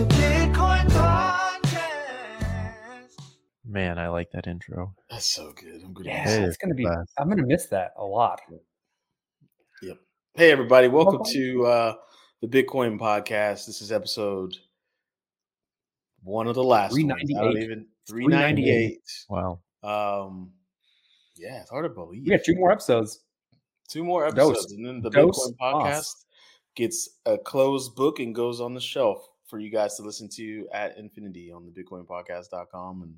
It's a Bitcoin podcast. Man, I like that intro. That's so good. I'm gonna Yeah, miss It it. it's gonna be. fast. I'm gonna miss that a lot. Yep. Hey everybody, welcome Welcome. to uh the Bitcoin podcast. This is episode one of the last ones. I don't 398. even 398. Wow. Um yeah, it's hard to believe. We got two more episodes. Two more Dose. episodes, and then the Dose Bitcoin podcast us. gets a closed book and goes on the shelf for you guys to listen to at infinity on the bitcoinpodcast.com and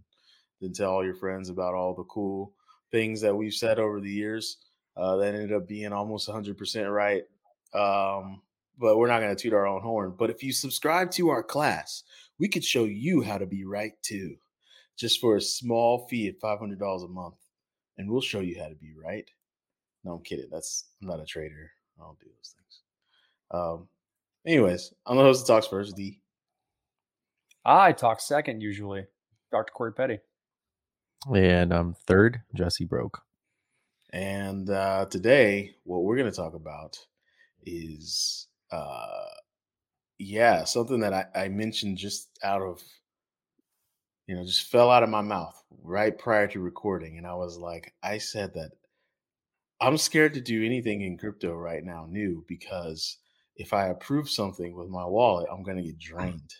then tell all your friends about all the cool things that we've said over the years uh, that ended up being almost 100% right. Um, but we're not going to toot our own horn. But if you subscribe to our class, we could show you how to be right too, just for a small fee of $500 a month. And we'll show you how to be right. No, I'm kidding. That's I'm not a trader. I don't do those things. Um, anyways, I'm the host of Talks First, D. I talk second usually. Dr. Corey Petty. And um, third, Jesse broke. And uh, today, what we're going to talk about is, uh, yeah, something that I, I mentioned just out of, you know, just fell out of my mouth right prior to recording. And I was like, I said that I'm scared to do anything in crypto right now new because if I approve something with my wallet, I'm going to get drained.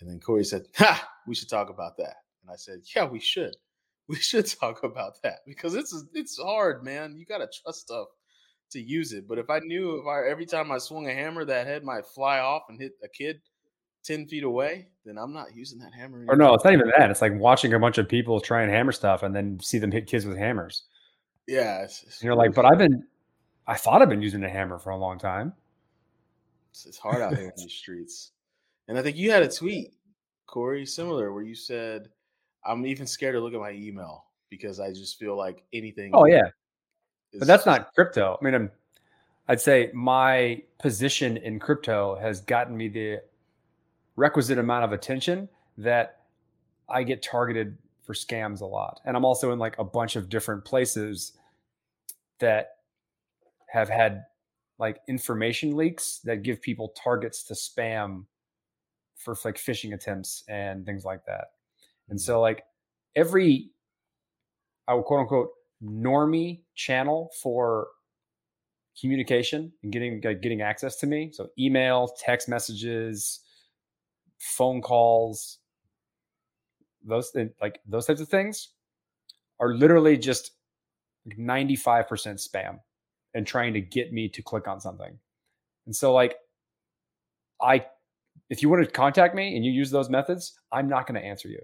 And then Corey said, Ha, we should talk about that. And I said, Yeah, we should we should talk about that because it's it's hard, man. You gotta trust stuff to use it. But if I knew if I every time I swung a hammer, that head might fly off and hit a kid ten feet away, then I'm not using that hammer. Or no, it's not even that. It's like watching a bunch of people try and hammer stuff and then see them hit kids with hammers. Yeah, it's, it's you're like, but I've been, I thought I've been using a hammer for a long time. it's, it's hard out here in these streets. And I think you had a tweet, Corey, similar, where you said, "I'm even scared to look at my email because I just feel like anything." Oh yeah, is- but that's not crypto. I mean, I'm, I'd say my position in crypto has gotten me the requisite amount of attention that I get targeted for scams a lot. And I'm also in like a bunch of different places that have had like information leaks that give people targets to spam for like phishing attempts and things like that. And mm. so like every I would quote unquote normie channel for communication and getting like, getting access to me. So email, text messages, phone calls, those like those types of things are literally just 95% spam and trying to get me to click on something. And so like I if you want to contact me and you use those methods, I'm not going to answer you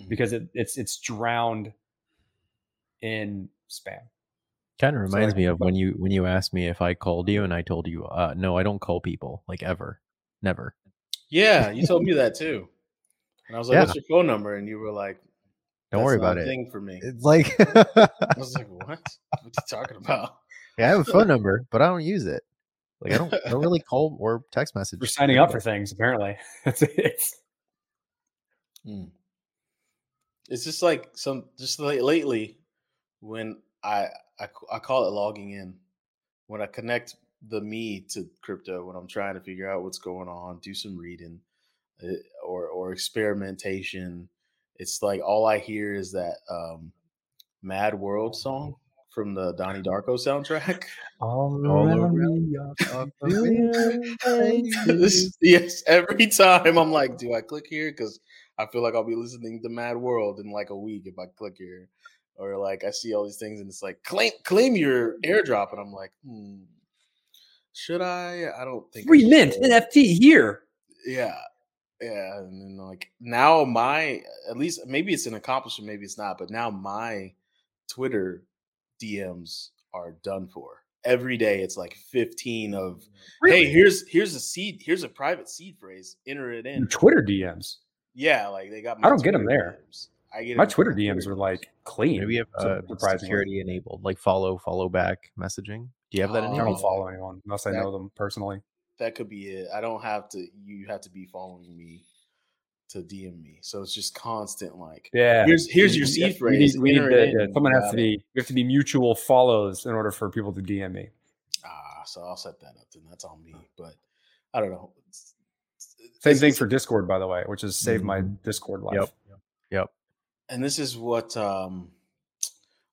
Mhm. because it, it's it's drowned in spam. Kind of reminds like- me of when you when you asked me if I called you and I told you, uh, no, I don't call people like ever, never. Yeah, you told me that too. And I was like, Yeah. "What's your phone number?" And you were like, Don't "That's worry not about a it. Thing for me." It's like I was like, "What? What are you talking about?" yeah, I have a phone number, but I don't use it. Like I don't, I don't really call or text message. We're signing up for things apparently. That's it. Mm. It's just like some just like lately when I I call it logging in when I connect the me to crypto when I'm trying to figure out what's going on, do some reading uh, or or experimentation. It's like all I hear is that um, Mad World song from the Donnie Darko soundtrack. All around me This- yes, every time I'm like, do I click here? Because I feel like I'll be listening to Mad World in like a week if I click here. Or like I see all these things and it's like claim claim your airdrop, and I'm like, hmm, should I? I don't think Free mint. NFT here. Yeah, yeah, and then like now my at least maybe it's an accomplishment, maybe it's not, but now my Twitter DMs are done for. Every day it's like 15 of Really? hey, here's here's a seed, here's a private seed phrase, enter it in. Twitter DMs. Yeah, like they got I don't get them there. DMs. I get My 'em Twitter DMs are like clean. Maybe you have su- uh, security enabled, like follow, follow back messaging. Do you have that Oh. I don't follow anyone unless I know them personally. That could be it. I don't have to you have to be following me to DM me. So it's just constant like Yeah. here's here's your We- seed we phrase. need- we need enter to- yeah, someone has to be. We have to be mutual follows in order for people to DM me. Ah, so I'll set that up then. That's on me. But I don't know. It's- Same this thing for Discord, by the way, which has saved my Mhm. Discord life. Yep. Yep. and this is what um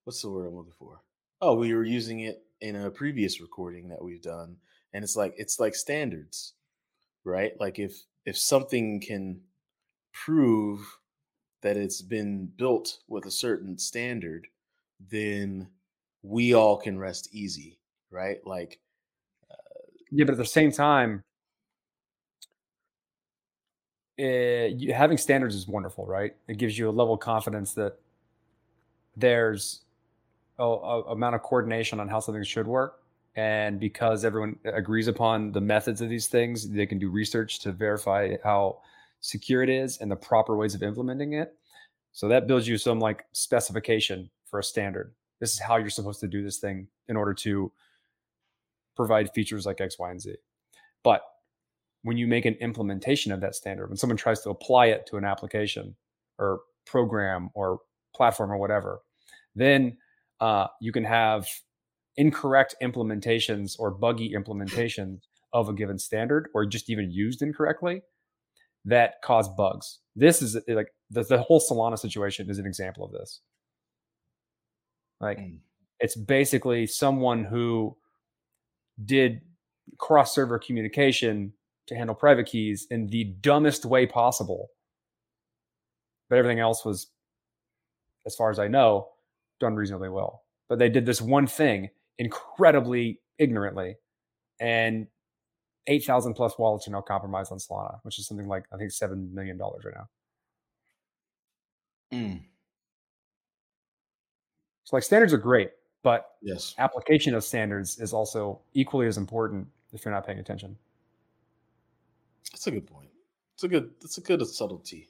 what's the word i'm looking for oh we were using it in a previous recording that we've done and it's like it's like standards right like if if something can prove that it's been built with a certain standard then we all can rest easy right like Yeah, but at the same time, eh, you, having standards is wonderful, right? It gives you a level of confidence that there's a, a amount of coordination on how something should work, and because everyone agrees upon the methods of these things, they can do research to verify how secure it is and the proper ways of implementing it. So that builds you some like specification for a standard. This is how you're supposed to do this thing in order to provide features like X, Y, and Z. But when you make an implementation of that standard, when someone tries to apply it to an application or program or platform or whatever, then uh, you can have incorrect implementations or buggy implementations of a given standard or just even used incorrectly that cause bugs. This is like the, the whole Solana situation is an example of this. Like mm, it's basically someone who did cross server communication to handle private keys in the dumbest way possible. But everything else was, as far as I know, done reasonably well. But they did this one thing incredibly ignorantly, and 8,000 plus wallets are now compromised on Solana, which is something like, I think, $7 million right now. mm, So, like, standards are great, but yes application of standards is also equally as important if you're not paying attention. That's a good point. It's a good. It's a good subtlety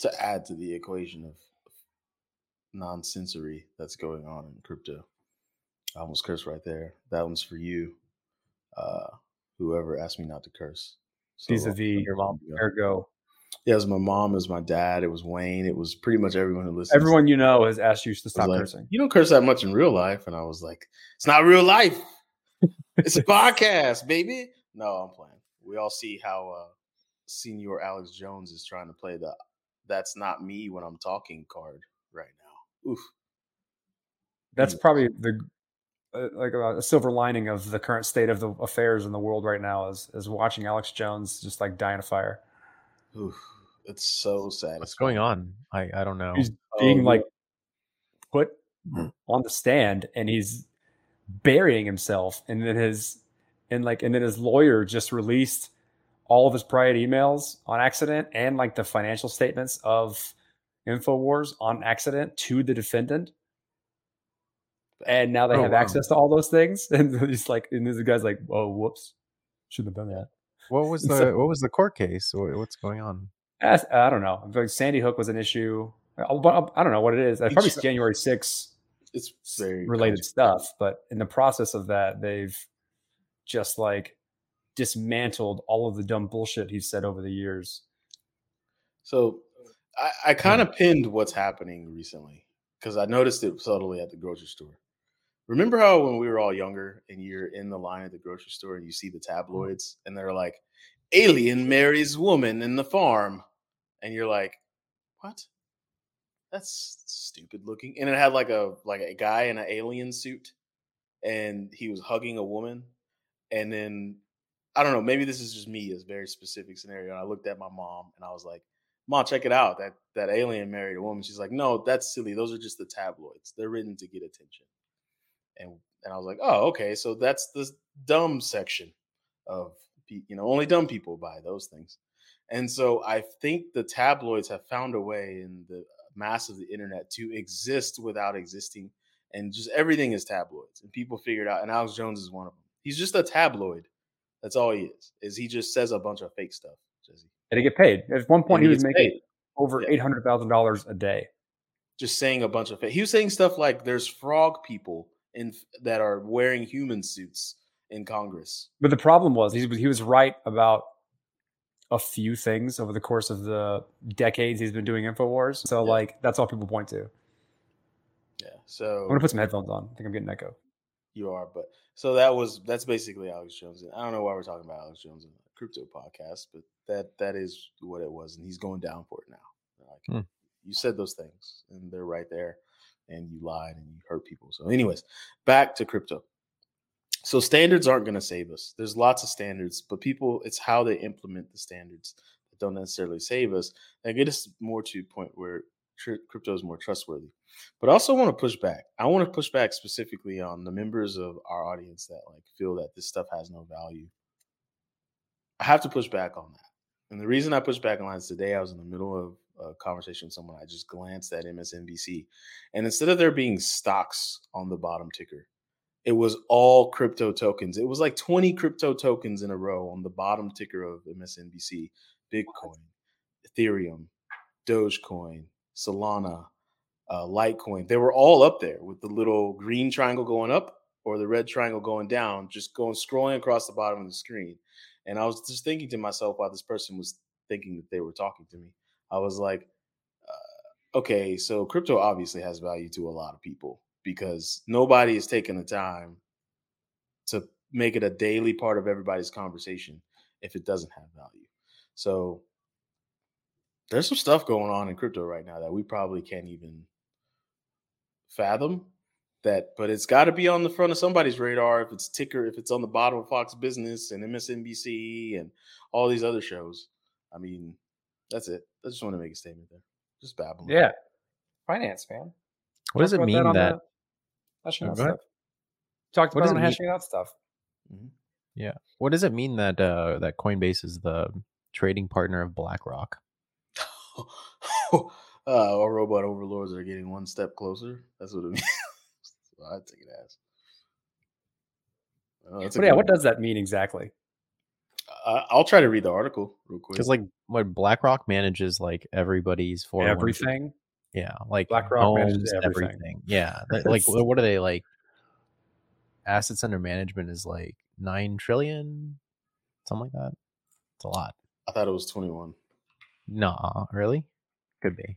to add to the equation of non-sensory that's going on in crypto. I almost cursed right there. That one's for you. Uh, whoever asked me not to curse. So, uh, Vis-a-vis Your mom. Ergo, Yeah, it was my mom, it was my dad, it was Wayne, it was pretty much everyone who listens. everyone you know has asked you to stop like, cursing. You don't curse that much in real life, and I was like, "It's not real life. It's a podcast, baby." No, I'm playing. We all see how uh, Senior Alex Jones is trying to play the "That's not me when I'm talking" card right now. Oof. That's probably the like uh, a silver lining of the current state of the affairs in the world right now is is watching Alex Jones just like die in a fire. Oof. It's so sad. What's going on? I I don't know. He's Oh, being yeah. like put on the stand and he's burying himself and then his and like and then his lawyer just released all of his private emails on accident and like the financial statements of infowars on accident to the defendant and now they Oh, have wow. access to all those things and he's like and this guy's like oh whoops shouldn't have done that What was So- the what was the court case? Wha- What's going on? As- i don't know I like sandy hook was an issue uh, i, uh, I don't know what it is Each- probably january 6th It's very related controversial. stuff but in the process of that they've just like dismantled all of the dumb bullshit he's said over the years So I, I kind of pinned what's happening recently because I noticed it subtly at the grocery store. Remember how when we were all younger and you're in the line at the grocery store and you see the mm-hmm. tabloids and they're like, alien marries woman in the farm. And you're like, what? That's stupid looking. And it had like a like a guy in an alien suit and he was hugging a woman. And then I don't know, maybe this is just me, a very specific scenario. And I looked at my mom and I was like, Mom, check it out. That that alien married a woman. She's like, no, that's silly. Those are just the tabloids. They're written to get attention. And and I was like, oh, okay. So that's the dumb section of you know only dumb people buy those things. And so I think the tabloids have found a way in the mass of the internet to exist without existing, and just everything is tabloids. And people figured out. And Alex Jones is one of them. He's just a tabloid. That's all he is. Is he just says a bunch of fake stuff? Jesse. and he get paid at one point And he was making paid. over Yeah. $800000 a day just saying a bunch of he was saying stuff like there's frog people in that are wearing human suits in Congress. But the problem was he was he was right about a few things over the course of the decades he's been doing Infowars. So Yeah. like that's all people point to. Yeah. So I'm gonna put some headphones on. I think I'm getting echo. You are, but so that was that's basically Alex Jones. I don't know why we're talking about Alex Jones in a crypto podcast, but that that is what it was, and he's going down for it now. Like, Hmm. You said those things, and they're right there, and you lied and you hurt people. So, anyways, back to crypto. So standards aren't going to save us. There's lots of standards, but people, it's how they implement the standards that don't necessarily save us. That get us more to a point where crypto is more trustworthy. But I also want to push back. I want to push back specifically on the members of our audience that like feel that this stuff has no value. I have to push back on that. And the reason I push back on that is today I was in the middle of a conversation with someone. I just glanced at MSNBC. And instead of there being stocks on the bottom ticker, it was all crypto tokens. It was like 20 crypto tokens in a row on the bottom ticker of MSNBC Bitcoin, Ethereum, Dogecoin, Solana, uh, Litecoin. They were all up there with the little green triangle going up or the red triangle going down, just going scrolling across the bottom of the screen. And I was just thinking to myself while this person was thinking that they were talking to me, I was like, uh, okay, so crypto obviously has value to a lot of people because nobody is taking the time to make it a daily part of everybody's conversation if it doesn't have value. So there's some stuff going on in crypto right now that we probably can't even fathom that but it's got to be on the front of somebody's radar if it's ticker if it's on the bottom of fox business and msnbc and all these other shows i mean that's it i just want to make a statement there just babbling Yeah. Finance, man. What does it mean on that? the hashing Oh, out stuff. Talked about does on mean- hashing out stuff. Yeah. What does it mean that uh, that Coinbase is the trading partner of BlackRock? uh, our robot overlords are getting one step closer that's what it means so i take it as Oh, But yeah, good what one. does that mean exactly? I- I'll try to read the article real quick. Because like what BlackRock manages like everybody's for Everything. Yeah, like BlackRock manages everything. everything. Yeah, like what what are they like? Assets under management is like nine trillion, something like that. It's a lot. I thought it was 21. Nah, really? Could be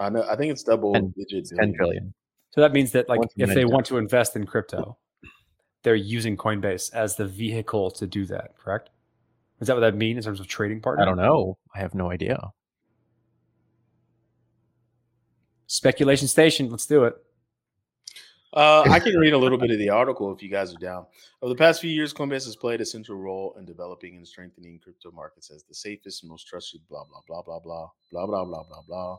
I know. I think it's double digit. It's ten billion. trillion. So that means that like if they want to invest in crypto, they're using Coinbase as the vehicle to do that, correct? Is that what that means in terms of trading partner? I don't know. I have no idea. Speculation station. Let's do it. Uh, I can read a little bit of the article if you guys are down. Over the past few years, Coinbase has played a central role in developing and strengthening crypto markets as the safest and most trusted. Blah blah blah blah blah blah blah blah blah blah.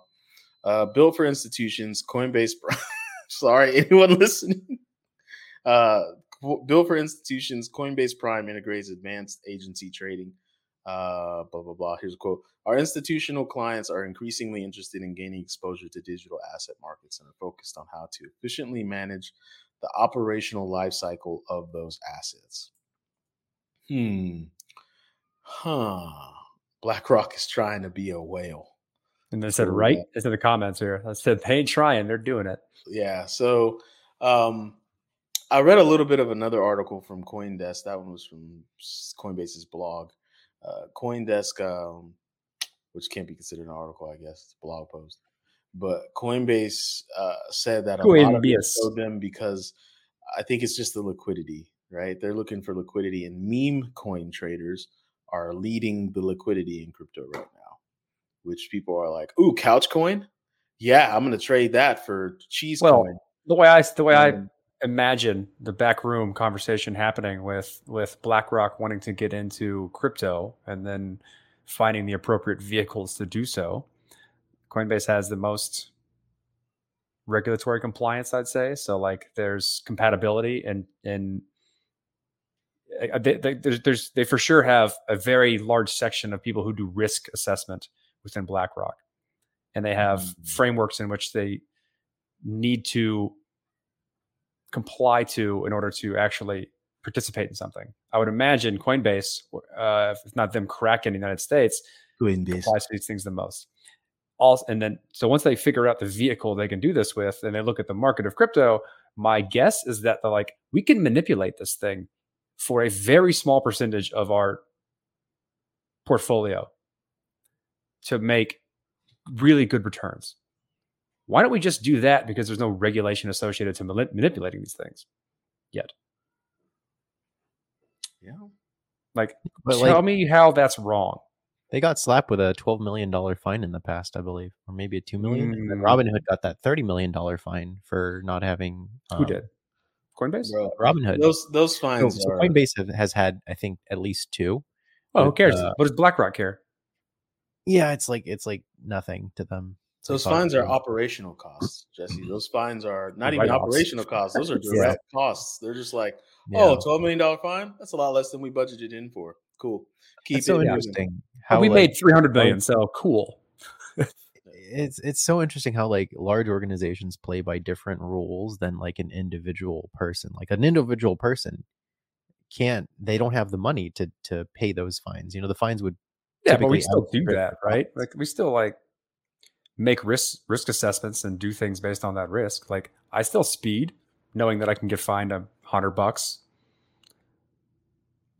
Uh, built for institutions, Coinbase. sorry, anyone listening. Uh, qu- built for institutions, Coinbase Prime integrates advanced agency trading. Uh, blah blah blah. Here's a quote: Our institutional clients are increasingly interested in gaining exposure to digital asset markets and are focused on how to efficiently manage the operational life cycle of those assets. Hmm. Huh. BlackRock is trying to be a whale. And they said, right? It's in the comments here. I said, they ain't trying. They're doing it. Yeah. So um I read a little bit of another article from CoinDesk. That one was from Coinbase's blog. Uh, CoinDesk, um, which can't be considered an article, I guess, it's a blog post. But Coinbase uh, said that a lot of it Coinbase. showed them because I think it's just the liquidity, right? They're looking for liquidity, and meme coin traders are leading the liquidity in crypto right now. Which people are like, "Ooh, couch coin, yeah, I'm going to trade that for cheese Well, coin." The way I the way I And- imagine the back room conversation happening with with BlackRock wanting to get into crypto and then finding the appropriate vehicles to do so. Coinbase has the most regulatory compliance, I'd say. So like there's compatibility and and uh, they, they, there's, there's they for sure have a very large section of people who do risk assessment within BlackRock, and they have Mhm. frameworks in which they need to comply to in order to actually participate in something. I would imagine Coinbase, uh, if not them in the United States, Coinbase. applies to these things the most. Also, and then so once they figure out the vehicle they can do this with, and they look at the market of crypto, my guess is that they're like, we can manipulate this thing for a very small percentage of our portfolio to make really good returns. Why don't we just do that because there's no regulation associated to manipulating these things yet? Yeah. Like, But tell like me how that's wrong. they got slapped with a twelve million dollar fine in the past, I believe, or maybe a two million. And then Mm. Robinhood got that thirty million dollar fine for not having Who um, did? Coinbase? Bro, Robinhood. those those So, fines so are Coinbase have, has had, I think, at least two. Oh, who cares? uh, what does BlackRock care? Yeah, it's like it's like nothing to them. It's mm-hmm. those fines are operational costs, Jesse. Those fines are not even Write-offs. operational costs. Those are Yeah. direct costs. They're just like, oh, $12 million fine? That's a lot less than we budgeted in for. Cool. Keep it's so it moving. interesting how we like, made 300 billion, so cool. it's it's so interesting how like large organizations play by different rules than like an individual person. Like an individual person can't they don't have the money to to pay those fines. You know, the fines would Yeah, but we still do that, right? Like we still like make risk risk assessments and do things based on that risk. Like I still speed, knowing that I can get fined a hundred bucks.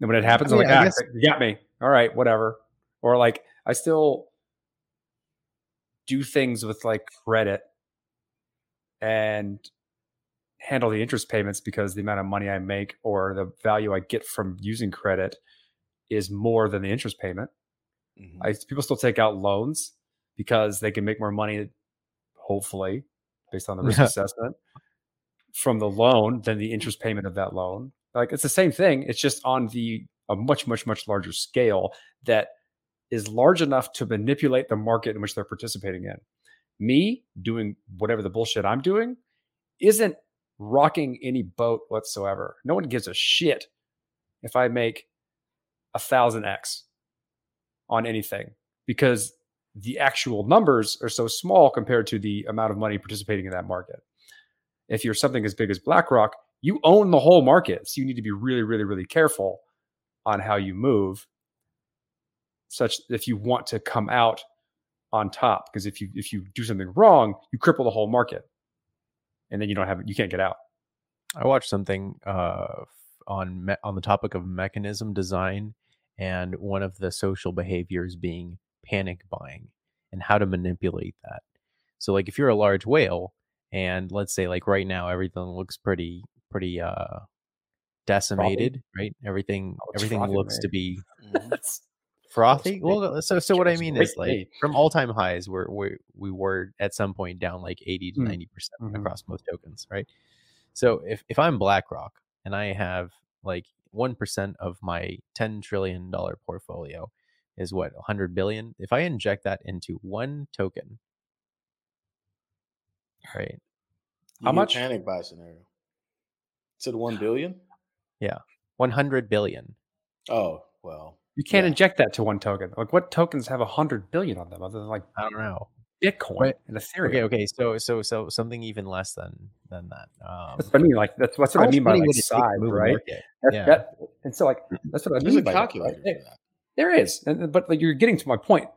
And when it happens, I I'm mean, like, I ah, guess- you got me. All right, whatever. Or like I still do things with like credit and handle the interest payments because the amount of money I make or the value I get from using credit is more than the interest payment. Mhm. I people still take out loans because they can make more money, hopefully, based on the risk assessment from the loan than the interest payment of that loan. Like it's the same thing. It's just on the a much, much, much larger scale that is large enough to manipulate the market in which they're participating in. Me doing whatever the bullshit I'm doing isn't rocking any boat whatsoever. No one gives a shit if I make a thousand X on anything because the actual numbers are so small compared to the amount of money participating in that market. If you're something as big as BlackRock, you own the whole market. So you need to be really, really, really careful on how you move such if you want to come out on top because if you if you do something wrong you cripple the whole market and then you don't have you can't get out I watched something uh, on me- on the topic of mechanism design and one of the social behaviors being panic buying and how to manipulate that. So, like, if you're a large whale, and let's say, like, right now, everything looks pretty pretty uh, decimated, right? Everything Oh, everything frothy looks to be Mhm. frothy. Well, so so what I mean is like from all time highs, we're, we we were at some point down like eighty to Mm. ninety percent Mhm. across most tokens, right? So if if I'm BlackRock and I have like one percent of my ten trillion dollar portfolio is what hundred billion. If I inject that into one token, right? You How much? Panic buy scenario. Said 1 billion? One hundred billion. Oh, well. you can't Yeah. inject that to one token like what tokens have hundred billion on them other than like I don't know. bitcoin Right. and ethereum Okay, okay. So so so something even less than than that. Um, that's what i mean like that's, that's what i mean by like would it take to size right? That- Yeah. that- and so like that's what i There's mean a by calculator that. There is and, but like you're getting to my point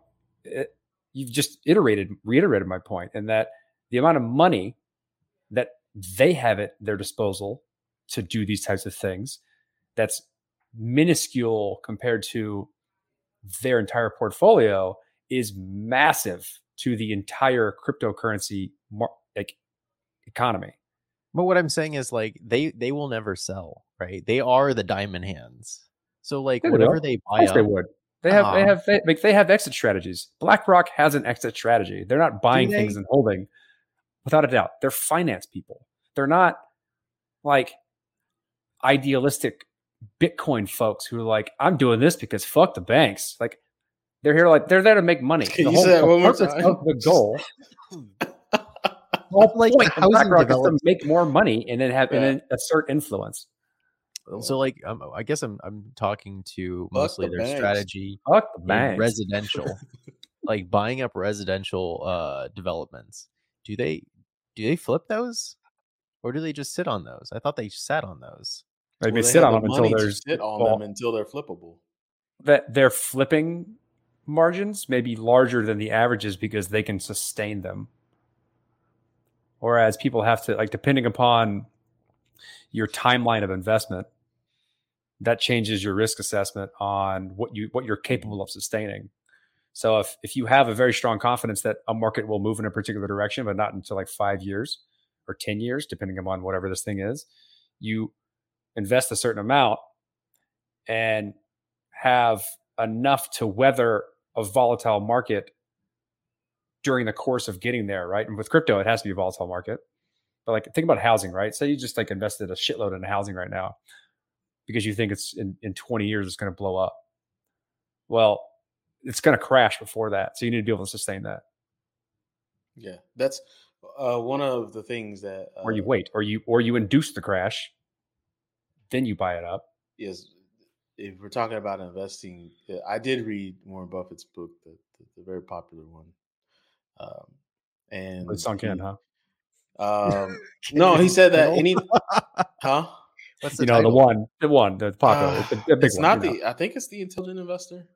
It- you've just iterated reiterated my and that the amount of money that they have at their disposal to do these types of things that's minuscule compared to their entire portfolio is massive to the entire cryptocurrency like economy But what I'm saying is like they they will never sell, right? They are the diamond hands. So like Yeah, they whatever will. they Of buy course up, they would. They have they Um, have they, like they have exit strategies. BlackRock has an exit strategy. They're not buying they? things and holding, without a doubt. They're finance people. They're not like idealistic Bitcoin folks who are like, I'm doing this because fuck the banks. Like they're here like they're there to make money. Can the you whole say that one more purpose time? of the goal. The whole Like housing BlackRock is to make more money and then have and then assert influence. So like um, I guess I'm I'm talking to Fuck mostly the their banks. strategy Fuck the in banks. residential, like buying up residential uh developments. Do they do they flip those, or do they just sit on those? I thought they sat on those. they Well, may they sit on the them until money to there's sit on well, them until they're flippable. that they're flipping margins may be larger than the averages because they can sustain them. Whereas people have to like depending upon your timeline of investment, that changes your risk assessment on what you what you're mm-hmm. capable of sustaining. So if if you have a very strong confidence that a market will move in a particular direction, but not until like five years or ten years, depending upon whatever this thing is, you invest a certain amount and have enough to weather a volatile market during the course of getting there, right? And with crypto, it has to be a volatile market. But like think about housing, right? Say you just like invested a shitload in housing right now because you think it's in, in 20 years it's going to blow up. Well, it's going to crash before that. So you need to be able to sustain that. Yeah. That's uh, one of the things that uh, or you wait or you or you induce the crash then you buy it up is if we're talking about investing i did read warren buffett's book the, the, the very popular one um, and it's sunk in huh um, no he said that any huh What's the you know title? the one the one the popular uh, it's, it's one, not the know. i think it's the intelligent investor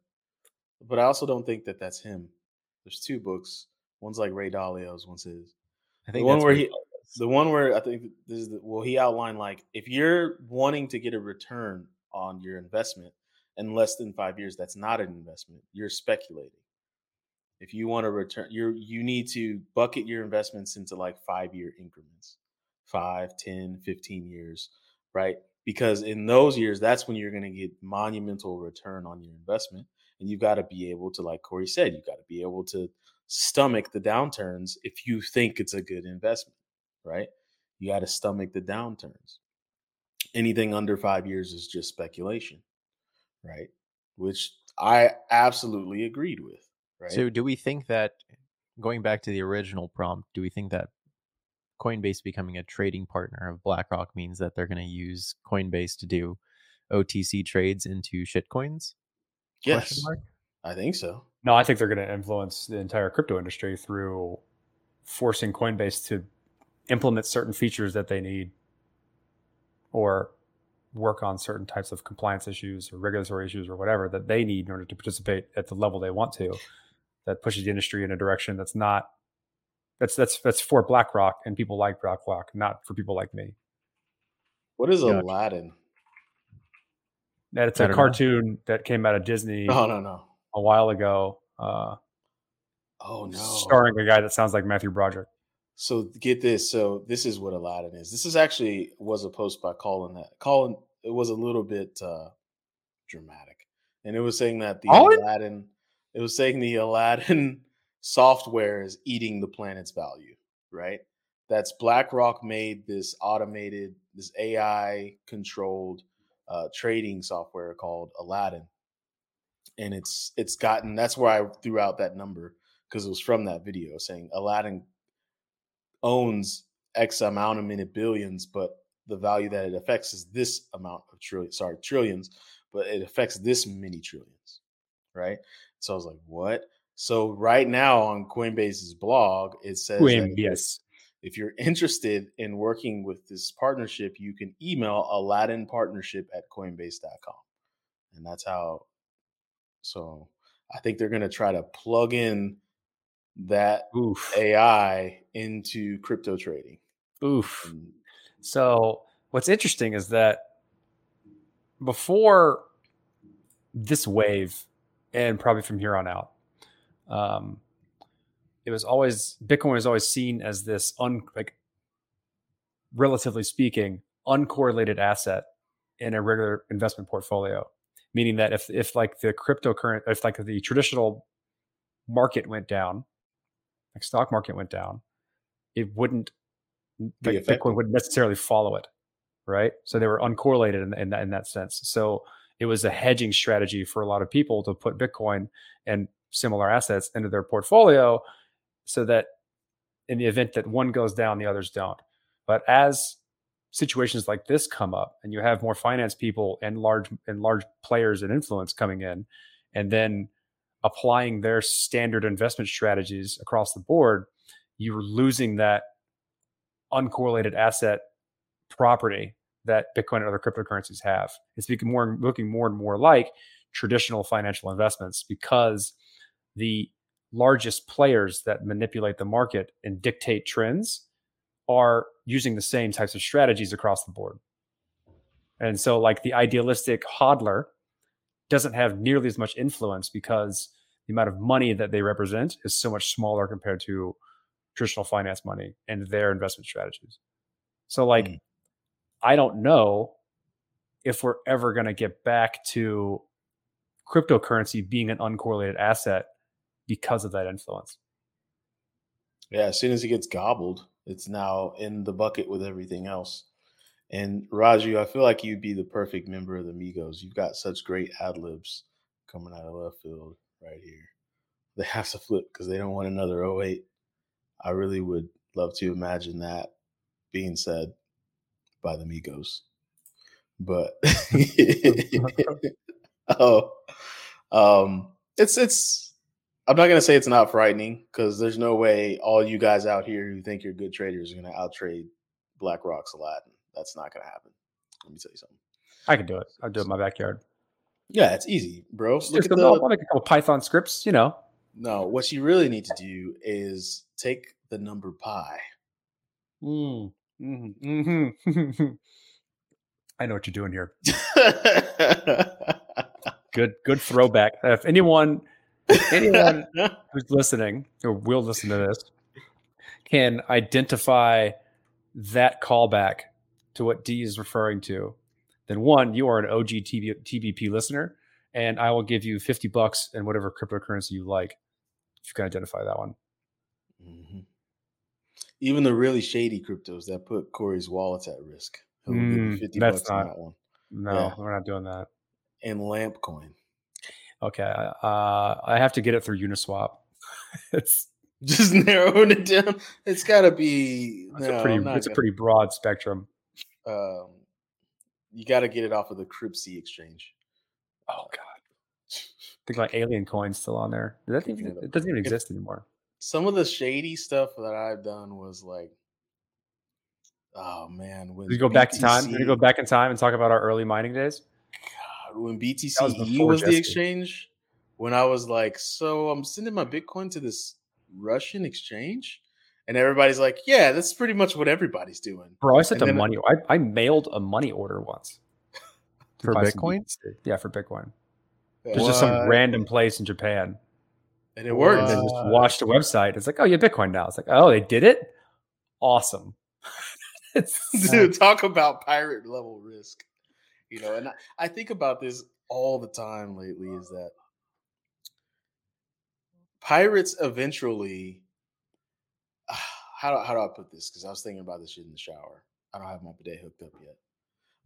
but i also don't think that that's him there's two books one's like ray dalio's one's his I think the one where he, the one where I think this is the, well, he outlined like if you're wanting to get a return on your investment in less than five years, that's not an investment. You're speculating. If you want to return, you're you need to bucket your investments into like five year increments, five, 10, 15 years, right? Because in those years, that's when you're going to get monumental return on your investment. And you've got to be able to, like Corey said, you've got to be able to stomach the downturns if you think it's a good investment, right? You got to stomach the downturns. Anything under five years is just speculation, right? Which I absolutely agreed with. Right. So, do we think that going back to the original prompt, do we think that Coinbase becoming a trading partner of BlackRock means that they're going to use Coinbase to do OTC trades into shitcoins? Yes, I think so. No, I think they're going to influence the entire crypto industry through forcing Coinbase to implement certain features that they need or work on certain types of compliance issues or regulatory issues or whatever that they need in order to participate at the level they want to that pushes the industry in a direction that's not that's that's that's for BlackRock and people like BlackRock, not for people like me. What is gotcha. Aladdin? That it's a cartoon know. that came out of Disney. Oh no no a while ago. Uh, oh no, starring a guy that sounds like Matthew Broderick. So get this. So this is what Aladdin is. This is actually was a post by Colin that Colin. It was a little bit uh, dramatic, and it was saying that the Colin? Aladdin. It was saying the Aladdin software is eating the planet's value. Right. That's BlackRock made this automated, this AI controlled uh, trading software called Aladdin and it's it's gotten that's where I threw out that number because it was from that video saying Aladdin owns X amount of minute billions, but the value that it affects is this amount of trillion, sorry, trillions, but it affects this many trillions, right? So I was like, what? So right now on Coinbase's blog, it says yes. If you're interested in working with this partnership, you can email Aladdin partnership at coinbase.com. And that's how so I think they're going to try to plug in that Oof. AI into crypto trading. Oof. And, so what's interesting is that before this wave, and probably from here on out, um, it was always Bitcoin was always seen as this un like relatively speaking uncorrelated asset in a regular investment portfolio. Meaning that if if like the cryptocurrency if like the traditional market went down like stock market went down it wouldn't like bitcoin wouldn't necessarily follow it right? So they were uncorrelated in, in, that, in that sense. So it was a hedging strategy for a lot of people to put bitcoin and similar assets into their portfolio so that in the event that one goes down the others don't. But as situations like this come up and you have more finance people and large and large players and influence coming in and then applying their standard investment strategies across the board you're losing that uncorrelated asset property that bitcoin and other cryptocurrencies have. It's becoming more looking more and more like traditional financial investments because the largest players that manipulate the market and dictate trends are using the same types of strategies across the board. And so, like the idealistic hodler doesn't have nearly as much influence because the amount of money that they represent is so much smaller compared to traditional finance money and their investment strategies. So, like, Mm. I don't know if we're ever going to get back to cryptocurrency being an uncorrelated asset because of that influence. Yeah, as soon as it gets gobbled, it's now in the bucket with everything else. And Raju, I feel like you'd be the perfect member of the Migos. You've got such great ad libs coming out of left field right here. They have to flip because they don't want another 08. I really would love to imagine that being said by the Migos. But oh, um, it's it's. I'm not gonna say it's not frightening because there's no way all you guys out here who think you're good traders are gonna outtrade BlackRock's Aladdin. That's not gonna happen. Let me tell you something. I can do it. I'll do it in my backyard. Yeah, it's easy, bro. Just Look do at the, I'll make a couple Python scripts, you know. no, what you really need to do is take the number pi. Mm, mhm, mhm. I know what you're doing here. Good, good throwback. If anyone, anyone who's listening or will listen to this can identify that callback to what D is referring to, then one, you are an OG TB, TBP listener, and I will give you 50 bucks and whatever cryptocurrency you like if you can identify that one. Mhm. Even the really shady cryptos that put Corey's wallets at risk. He'll give you Mm, 50 that's bucks on that one. No, Yeah. we're not doing that. And Lamp Coin. Okay. Uh, I have to get it through Uniswap. it's Just narrowing it down. It's gotta be it's no, a pretty it's a gonna- pretty broad spectrum. um, you gotta get it off of the Cryptsy exchange. Oh god. think like alien coins still on there. Does that even, it doesn't even exist anymore. Some of the shady stuff that I've done was like oh man, when Did you go back in time? Did you go back in time and talk about our early mining days? When BTC was was, the exchange, when I was like, so I'm sending my Bitcoin to this Russian exchange, and everybody's like, yeah, that's pretty much what everybody's doing. Bro, I sent And a money. I, I mailed a money order once For Bitcoin? Yeah, for Bitcoin. There's just some random place in Japan. and it worked. And then just watched the website. It's like, oh, yeah, Bitcoin now. It's like, oh, they did it. Awesome. Dude, talk about pirate level risk. You know, and I, I think about this all the time lately is that pirates eventually how do, how do I put this? Because I was thinking about this shit in the shower. I don't have my bidet hooked up yet.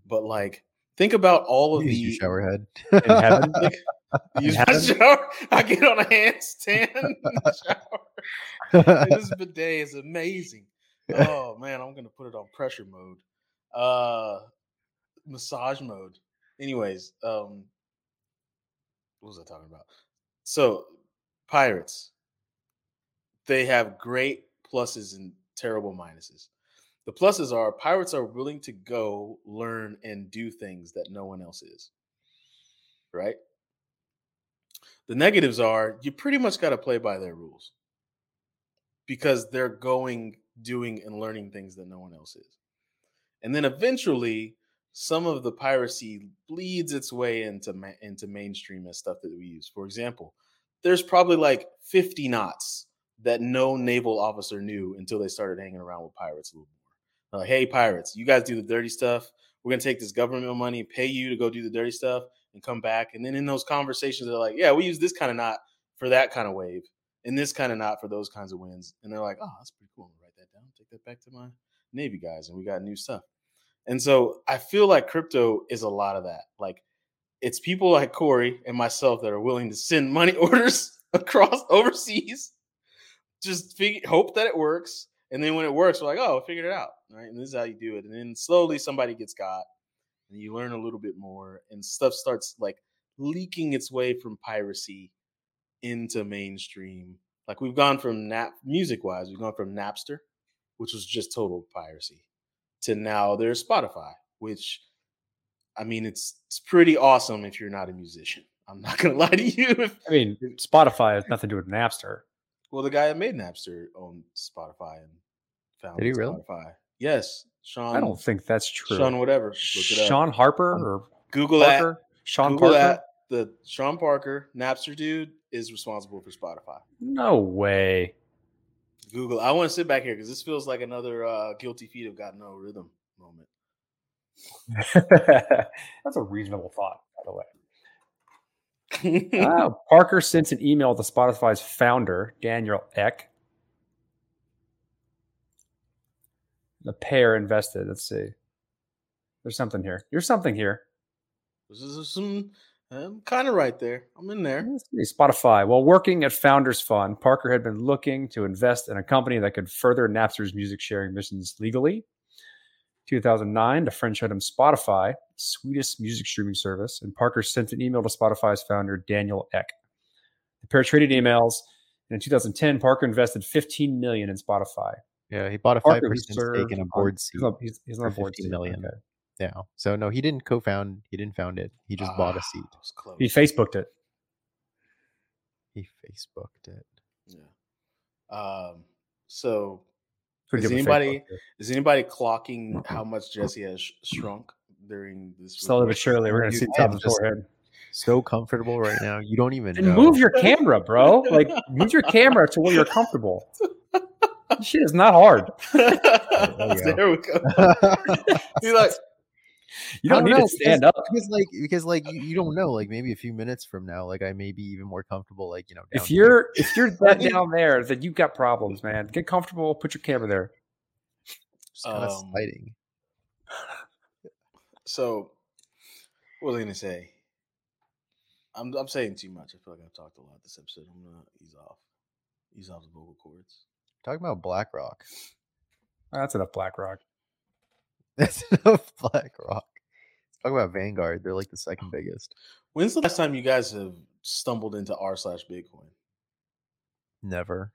But like think about all of Use the shower head. in heaven. Like, use In my heaven? shower. I get on a handstand in the shower. This bidet is amazing. Oh man, I'm gonna put it on pressure mode. Uh massage mode. Anyways, um what was I talking about? So pirates, they have great pluses and terrible minuses. The pluses are pirates are willing to go learn and do things that no one else is. Right? The negatives are you pretty much got to play by their rules because they're going, doing, and learning things that no one else is. And then eventually, some of the piracy bleeds its way into ma- into mainstream as stuff that we use. For example, there's probably like 50 knots that no naval officer knew until they started hanging around with pirates a little more. Hey, pirates, you guys do the dirty stuff. We're gonna take this government money, pay you to go do the dirty stuff, and come back. And then in those conversations, they're like, yeah, we use this kind of knot for that kind of wave, and this kind of knot for those kinds of winds. And they're like, oh, that's pretty cool. I'm gonna write that down, take that back to my Navy guys, and we got new stuff. And so I feel like crypto is a lot of that. Like it's people like Corey and myself that are willing to send money orders across overseas, just hope that it works. And then when it works, we're like, oh, I figured it out. Right. And this is how you do it. And then slowly somebody gets got and you learn a little bit more and stuff starts like leaking its way from piracy into mainstream. Like we've gone from nap music wise, we've gone from Napster, which was just total piracy, to now there's Spotify, which I mean it's it's pretty awesome if you're not a musician. I'm not gonna lie to you. I mean, Spotify has nothing to do with Napster. well, the guy that made Napster owned Spotify and founded Did he really? Spotify. Yes, Sean. I don't think that's true. Sean whatever. Look it up. Sean Harper um, or Google that. Sean Google Parker? that. The Sean Parker, Napster dude, is responsible for Spotify. No way. Google. I want to sit back here because this feels like another uh, guilty feet have got no rhythm moment. That's a reasonable thought, by the way. uh, Parker sent an email to Spotify's founder, Daniel Ek. The pair invested. Let's see. There's something here. There's something here. This is some. I'm kind of right there. I'm in there. Spotify. While working at Founders Fund, Parker had been looking to invest in a company that could further Napster's music sharing missions legally. 2009, a friend showed him Spotify, Swedish music streaming service, and Parker sent an email to Spotify's founder, Daniel Ek. The pair traded emails, and in 2010, Parker invested 15 million in Spotify. Yeah, he bought a five percent stake in a board seat. He's, on, he's, he's on a board seat. Million. Okay. Yeah. So no, he didn't co-found. He didn't found it. He just bought a seat. He Facebooked it. He Facebooked it. Yeah. Um. So is anybody is anybody clocking how much Jesse has sh- shrunk during this? Slowly but surely, we're gonna see top of forehead. So comfortable right now. You don't even and know. move your camera, bro. Like move your camera to where you're comfortable. shit is not hard. there we go. He's like, you don't, don't need know, to stand because, up. because like because like you, you, don't know like maybe a few minutes from now like I may be even more comfortable like you know if you're if you're that down there then you've got problems man. Get comfortable put your camera there. It's kind of um, sliding so what was I gonna say? I'm I'm saying too much. I feel like I've talked a lot this episode. I'm gonna ease off ease off the vocal cords. Talking about BlackRock that's enough BlackRock that's enough BlackRock. Talk about Vanguard. They're like the second oh. biggest. When's the last time you guys have stumbled into r slash Bitcoin? Never.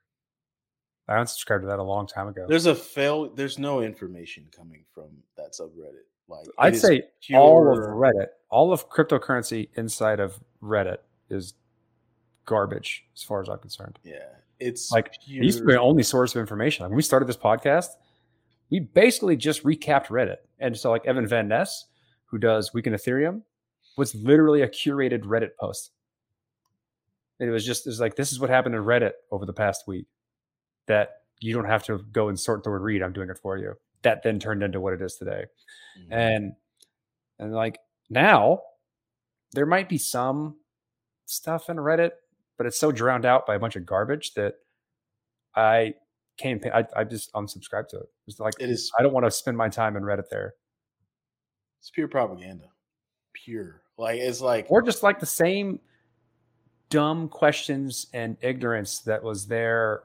I unsubscribed to that a long time ago. There's a fail. There's no information coming from that subreddit. Like I'd say pure... all of Reddit, all of cryptocurrency inside of Reddit is garbage as far as I'm concerned. Yeah, it's like pure... it used to be the only source of information. Like when we started this podcast, we basically just recapped Reddit. And so, like Evan Van Ness, who does Week in Ethereum, was literally a curated Reddit post. And it was just, it was like, this is what happened in Reddit over the past week that you don't have to go and sort the word read. I'm doing it for you. That then turned into what it is today. Mm-hmm. And, and like now, there might be some stuff in Reddit, but it's so drowned out by a bunch of garbage that I campaign. I, I just unsubscribe to it. It's like it is. I don't want to spend my time in Reddit there. It's pure propaganda. Pure. Like it's like or just like the same dumb questions and ignorance that was there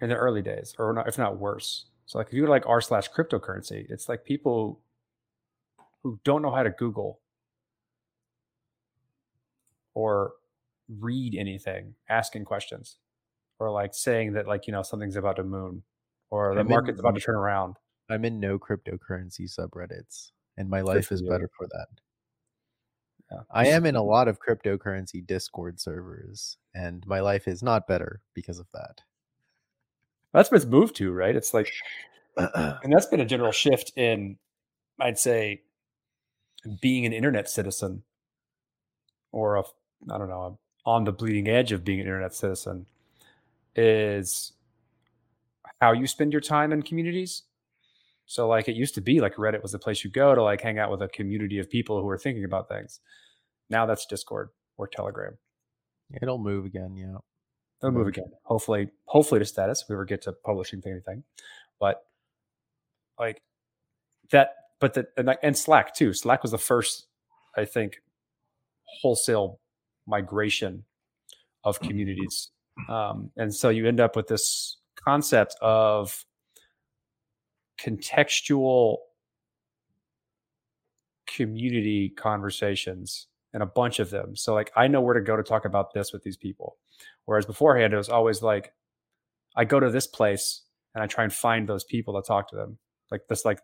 in the early days, or not, if not worse. So like if you like r slash cryptocurrency, it's like people who don't know how to Google or read anything asking questions or like saying that like you know something's about to moon or the I'm market's in, about to turn around. I'm in no cryptocurrency subreddits, and my life is better for that. Yeah. I am in a lot of cryptocurrency Discord servers, and my life is not better because of that. That's what it's moved to, right? It's like, and that's been a general shift in, I'd say, being an internet citizen, or a, I don't know, on the bleeding edge of being an internet citizen is how you spend your time in communities. So like it used to be like Reddit was the place you go to like hang out with a community of people who are thinking about things. Now that's Discord or Telegram. It'll move again, yeah. It'll move again. Hopefully, hopefully to status if we ever get to publishing anything. But like that, but the and, and Slack too. Slack was the first, I think, wholesale migration of communities um, and so you end up with this concept of contextual community conversations and a bunch of them. So like I know where to go to talk about this with these people. Whereas beforehand it was always like I go to this place and I try and find those people to talk to them. Like this like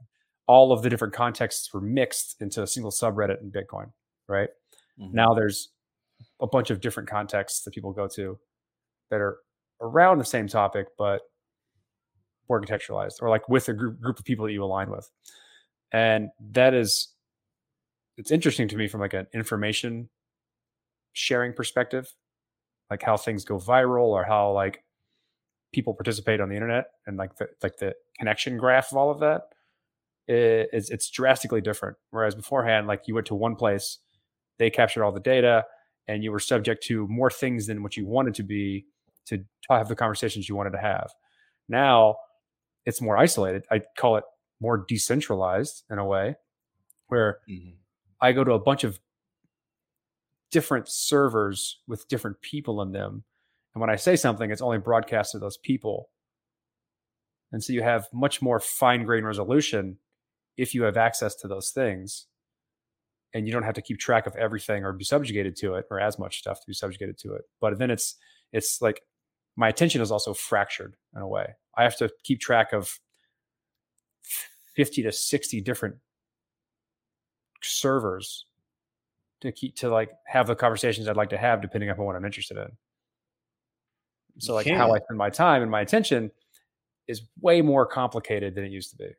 all of the different contexts were mixed into a single subreddit in Bitcoin, right? Mm-hmm. Now there's a bunch of different contexts that people go to that are around the same topic, but more contextualized or like with a group, group of people that you align with. And that is, it's interesting to me from like an information sharing perspective like how things go viral or how like people participate on the internet and like the like the connection graph of all of that it's it's drastically different whereas beforehand like you went to one place they captured all the data and you were subject to more things than what you wanted to be to have the conversations you wanted to have now it's more isolated i call it more decentralized in a way where mm-hmm. i go to a bunch of different servers with different people in them. And when I say something, it's only broadcast to those people. And so you have much more fine grained resolution if you have access to those things. And you don't have to keep track of everything or be subjugated to it or as much stuff to be subjugated to it. But then it's it's like my attention is also fractured in a way. I have to keep track of 50 to 60 different servers to keep to like have the conversations I'd like to have depending upon what I'm interested in. So like how I spend my time and my attention is way more complicated than it used to be.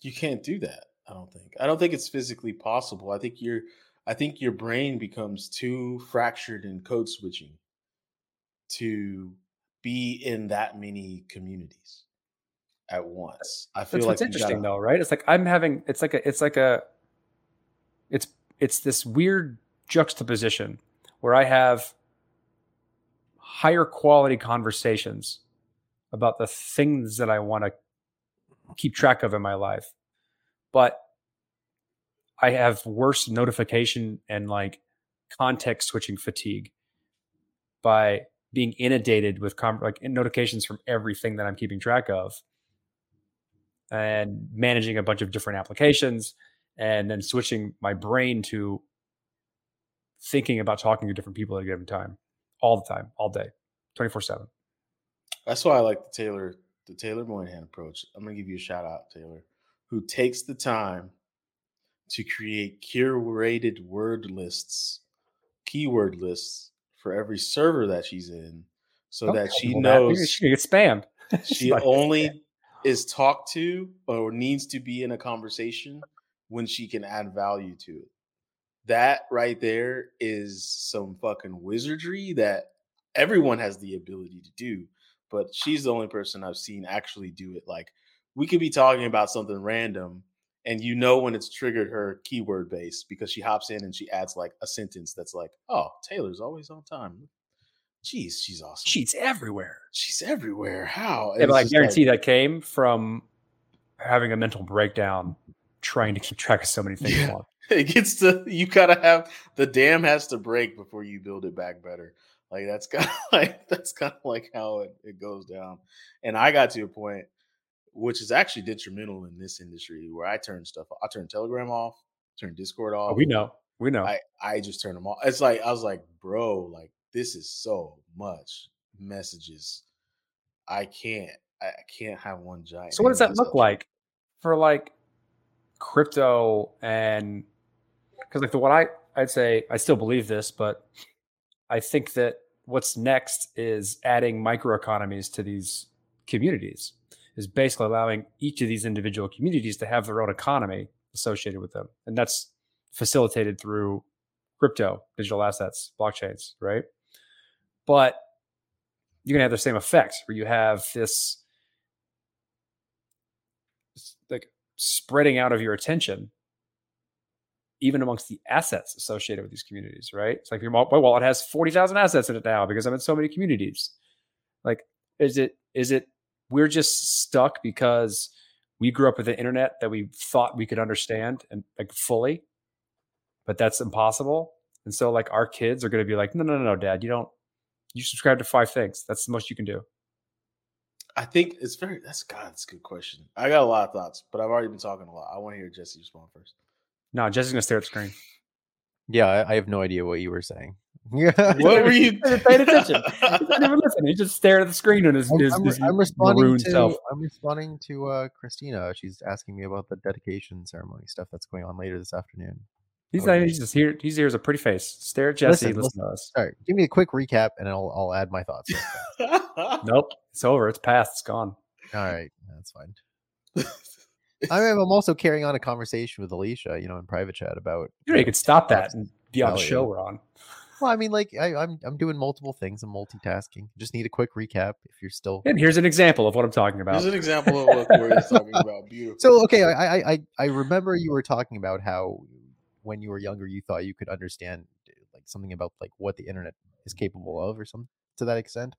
You can't do that. I don't think. I don't think it's physically possible. I think your I think your brain becomes too fractured in code switching to be in that many communities at once. I feel That's like what's interesting gotta, though, right? It's like I'm having it's like a it's like a it's it's this weird juxtaposition where I have higher quality conversations about the things that I want to keep track of in my life. But I have worse notification and like context switching fatigue by being inundated with com- like notifications from everything that I'm keeping track of. And managing a bunch of different applications and then switching my brain to thinking about talking to different people at a given time all the time all day 24 7 that's why i like the taylor the taylor monahan approach. I'm going to give you a shout out taylor who takes the time to create curated word lists keyword lists for every server that she's in so that she knows that. she gets spammed she only is talked to or needs to be in a conversation when she can add value to it. That right there is some fucking wizardry that everyone has the ability to do, but she's the only person I've seen actually do it. Like we could be talking about something random and you know when it's triggered her keyword base because she hops in and she adds like a sentence that's like, "Oh, Taylor's always on time." Jeez, she's awesome. She's everywhere. She's everywhere. How? Yeah, but I guarantee like, that came from having a mental breakdown trying to keep track of so many things. Yeah. It gets to you gotta have the dam has to break before you build it back better. Like that's kind of like that's kind of like how it, it goes down. And I got to a point which is actually detrimental in this industry where I turn stuff I turn Telegram off, turn Discord oh, off. Oh, we know. We know. I, I just turn them off. It's like I was like, bro, like this is so much messages. I can't I can't have one giant. So what does that look like for like crypto and because like the what I I'd say I still believe this, but I think that what's next is adding microeconomies to these communities is basically allowing each of these individual communities to have their own economy associated with them. And that's facilitated through crypto, digital assets, blockchains, right? But you're going to have the same effect where you have this like spreading out of your attention even amongst the assets associated with these communities, right? It's like your wallet has 40,000 assets in it now because I'm in so many communities. Like, is it, is it, we're just stuck because we grew up with the internet that we thought we could understand and like fully, but that's impossible. And so like our kids are going to be like, no, no, no, no, dad, you don't, you subscribe to five things. That's the most you can do. I think it's very that's God, that's a good question. I got a lot of thoughts, but I've already been talking a lot. I want to hear Jesse respond first. No, Jesse's gonna stare at the screen. Yeah, I, I have no idea what you were saying. What were you paying attention? He didn't even listen. He just stared at the screen and his, I'm, his, I'm, his I'm responding to self. I'm responding to uh, Christina. She's asking me about the dedication ceremony stuff that's going on later this afternoon. He's okay. not, he's just here. He's here as a pretty face. Stare at Jesse. Listen, listen, listen to us. All right, give me a quick recap, and I'll I'll add my thoughts. nope, it's over. It's past. It's gone. All right, that's fine. I mean, I'm also carrying on a conversation with Alicia, you know, in private chat about. You, know, you could stop that and be on the show we're on. Well, I mean, like I, I'm I'm doing multiple things. I'm multitasking. Just need a quick recap if you're still. And here's an example of what I'm talking about. Here's an example of what Corey's talking about. Beautiful. So okay, I, I I I remember you were talking about how when you were younger you thought you could understand like something about like what the internet is capable of or something to that extent.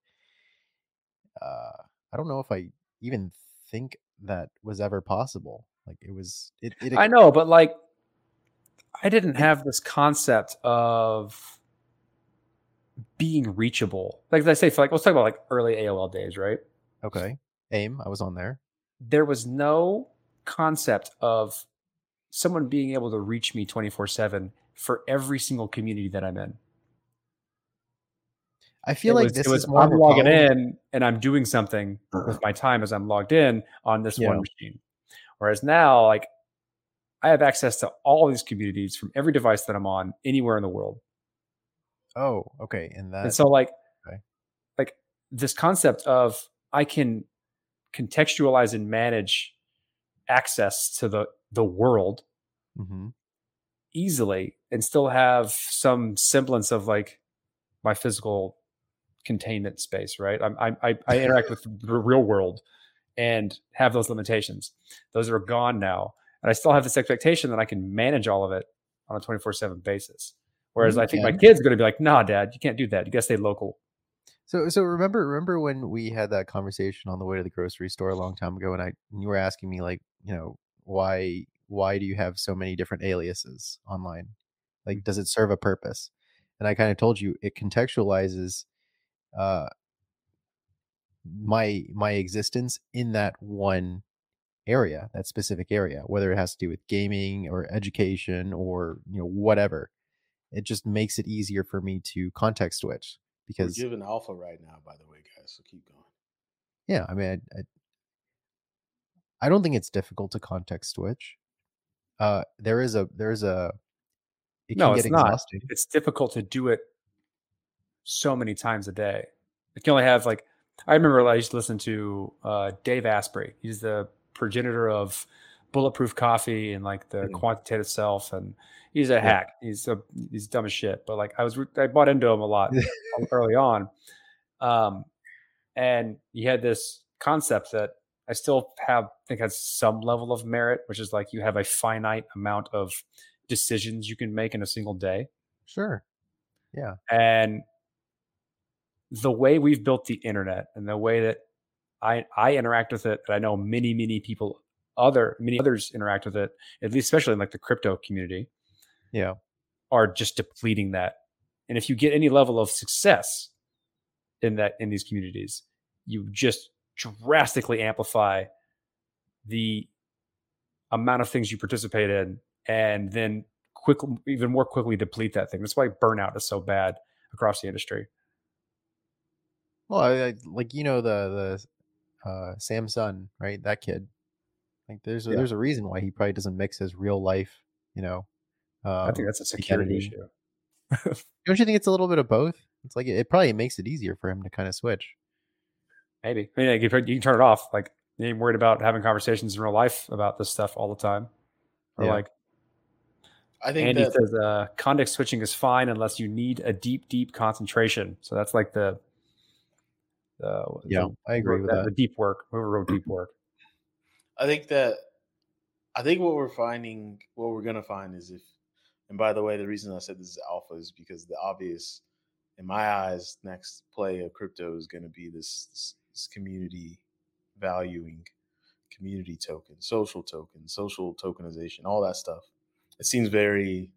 Uh, I don't know if I even think that was ever possible. Like it was. It. it I know, but like, I didn't have this concept of being reachable. Like I say, for like let's talk about like early AOL days, right? Okay. AIM, I was on there. There was no concept of someone being able to reach me 24-7 for every single community that I'm in. I feel it like was, this it was is I'm logging problem- in and I'm doing something with my time as I'm logged in on this one machine. Whereas now, like I have access to all these communities from every device that I'm on anywhere in the world. Oh, okay. And that and so like okay. like this concept of i can contextualize and manage access to the the world mm-hmm. easily and still have some semblance of like my physical containment space right I'm, I, I i interact with the real world and have those limitations those are gone now and i still have this expectation that i can manage all of it on a 24-7 basis whereas You i think my kids are going to be like nah dad you can't do that you got to stay local So so remember remember when we had that conversation on the way to the grocery store a long time ago and I and you were asking me like, you know, why why do you have so many different aliases online? Like does it serve a purpose? And I kind of told you it contextualizes uh my my existence in that one area, that specific area, whether it has to do with gaming or education or, you know, whatever. It just makes it easier for me to context switch because We're giving alpha right now, by the way, guys. So keep going. Yeah, I mean, I, I, I don't think it's difficult to context switch. Uh, there is a there's a it No, can it's get not. it's difficult to do it so many times a day. You can only have like I remember I used to listen to uh, Dave Asprey. He's the progenitor of bulletproof coffee and like the Mm. quantitative self, and he's a hack. He's a he's dumb as shit. But like I was I bought into him a lot early on, um, and he had this concept that I still have think has some level of merit, which is like you have a finite amount of decisions you can make in a single day. Sure. Yeah. And the way we've built the internet and the way that I I interact with it, and I know many, many people other many others interact with it, at least especially in like the crypto community, Yeah. are just depleting that. And if you get any level of success in that in these communities, you just drastically amplify the amount of things you participate in and then quick even more quickly deplete that thing. That's why burnout is so bad across the industry. Well, I, I, like you know the the uh, samczsun, right? That kid. Like there's a, Yeah. there's a reason why he probably doesn't mix his real life. You know. Um, I think that's a security identity. issue. Don't you think it's a little bit of both? It's like it, it probably makes it easier for him to kind of switch. Maybe. I mean, like, you can you can turn it off. Like you ain't worried about having conversations in real life about this stuff all the time. Or Yeah. like I think Andy that says, uh, context switching is fine unless you need a deep, deep concentration. So that's like the, the Yeah, the- I agree with the, that. The deep work. Whoever wrote deep work. I think that I think what we're finding, what we're gonna find is if, and by the way, the reason I said this is alpha is because the obvious, in my eyes, next play of crypto is gonna be this this, this community valuing, community token, social token, social tokenization, all that stuff. It seems very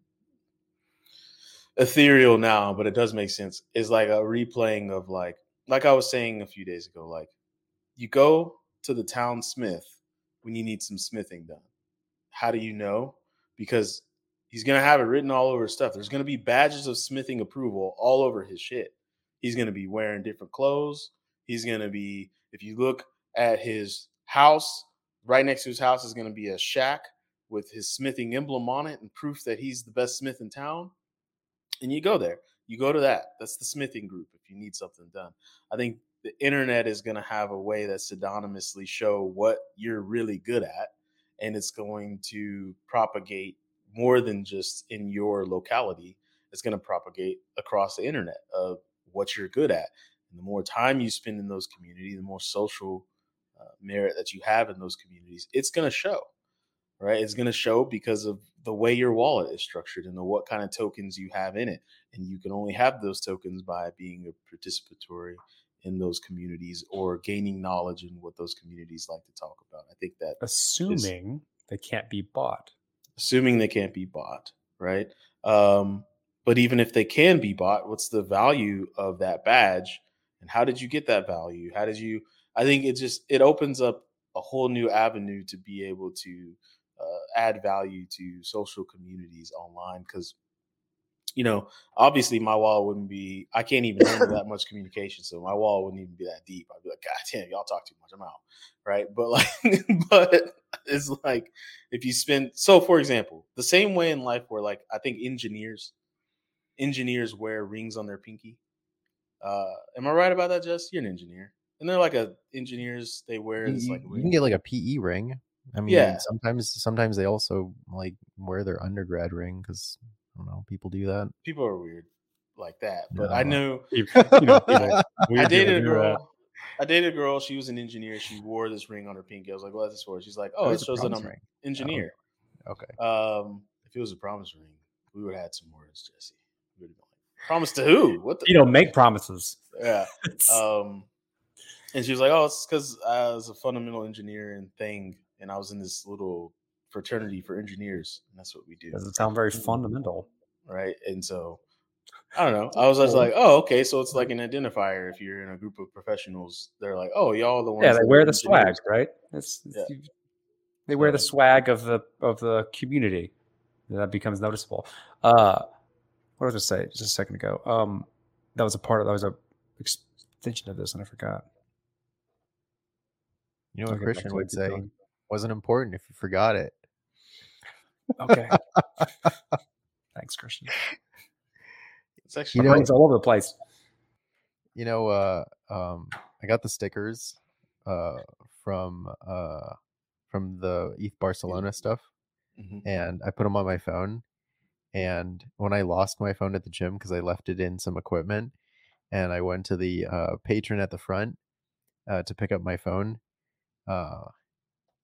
ethereal now, but it does make sense. It's like a replaying of like, like I was saying a few days ago, like you go to the town smith when you need some smithing done. How do you know? Because he's gonna have it written all over his stuff. There's gonna be badges of smithing approval all over his shit. He's gonna be wearing different clothes. He's gonna be, if you look at his house, right next to his house is gonna be a shack with his smithing emblem on it and proof that he's the best smith in town. And you go there. You go to that. That's the smithing group if you need something done. I think the internet is going to have a way that pseudonymously show what you're really good at and it's going to propagate more than just in your locality it's going to propagate across the internet of what you're good at. And the more time you spend in those communities, the more social uh, merit that you have in those communities, it's going to show, right? It's going to show because of the way your wallet is structured and the what kind of tokens you have in it. And you can only have those tokens by being a participatory in those communities or gaining knowledge in what those communities like to talk about. I think that assuming is, they can't be bought. Assuming they can't be bought, right? Um, but even if they can be bought, what's the value of that badge? And how did you get that value? How did you? I think it just it opens up a whole new avenue to be able to uh, add value to social communities online because you know, obviously my wall wouldn't be, I can't even handle that much communication. So my wall wouldn't even be that deep. I'd be like, God damn, y'all talk too much. I'm out. Right. But like, but it's like if you spend, so for example, the same way in life where like, I think engineers, engineers wear rings on their pinky. Uh, am I right about that, Jess? You're an engineer. And they're like a engineers, they wear this like, you can get like a PE ring. I mean, yeah. sometimes, sometimes they also like wear their undergrad ring because I don't know. People do that. People are weird like that. But no. I knew, you know, I dated a girl. I dated a girl. She was an engineer. She wore this ring on her pinky. I was like, "What's this for?" She's like, "Oh, it shows that I'm an engineer." Oh, okay. Um, if it was a promise ring, we would have had some words, Jesse. We would have like, "Promise to who? What? The- you don't make promises." Yeah. um, and she was like, "Oh, it's because I was a fundamental engineering thing, and I was in this little fraternity for engineers, and that's what we do. Doesn't sound very fundamental, right? And so I don't know. I was just like, oh, okay, so it's like an identifier. If you're in a group of professionals, they're like, oh, y'all the ones. Yeah, they wear the swag, right? It's, it's yeah. they wear the swag of the of the community. That becomes noticeable. Uh, what was I say just a second ago? Um, that was a part of that was a extension of this, and I forgot. You know what Christian would say? Going. Wasn't important if you forgot it. Okay. Thanks, Christian. It's actually you know, it's all over the place. You know, uh, um, I got the stickers uh, from uh, from the ETH Barcelona stuff, mm-hmm. and I put them on my phone. And when I lost my phone at the gym because I left it in some equipment, and I went to the uh, patron at the front uh, to pick up my phone, uh,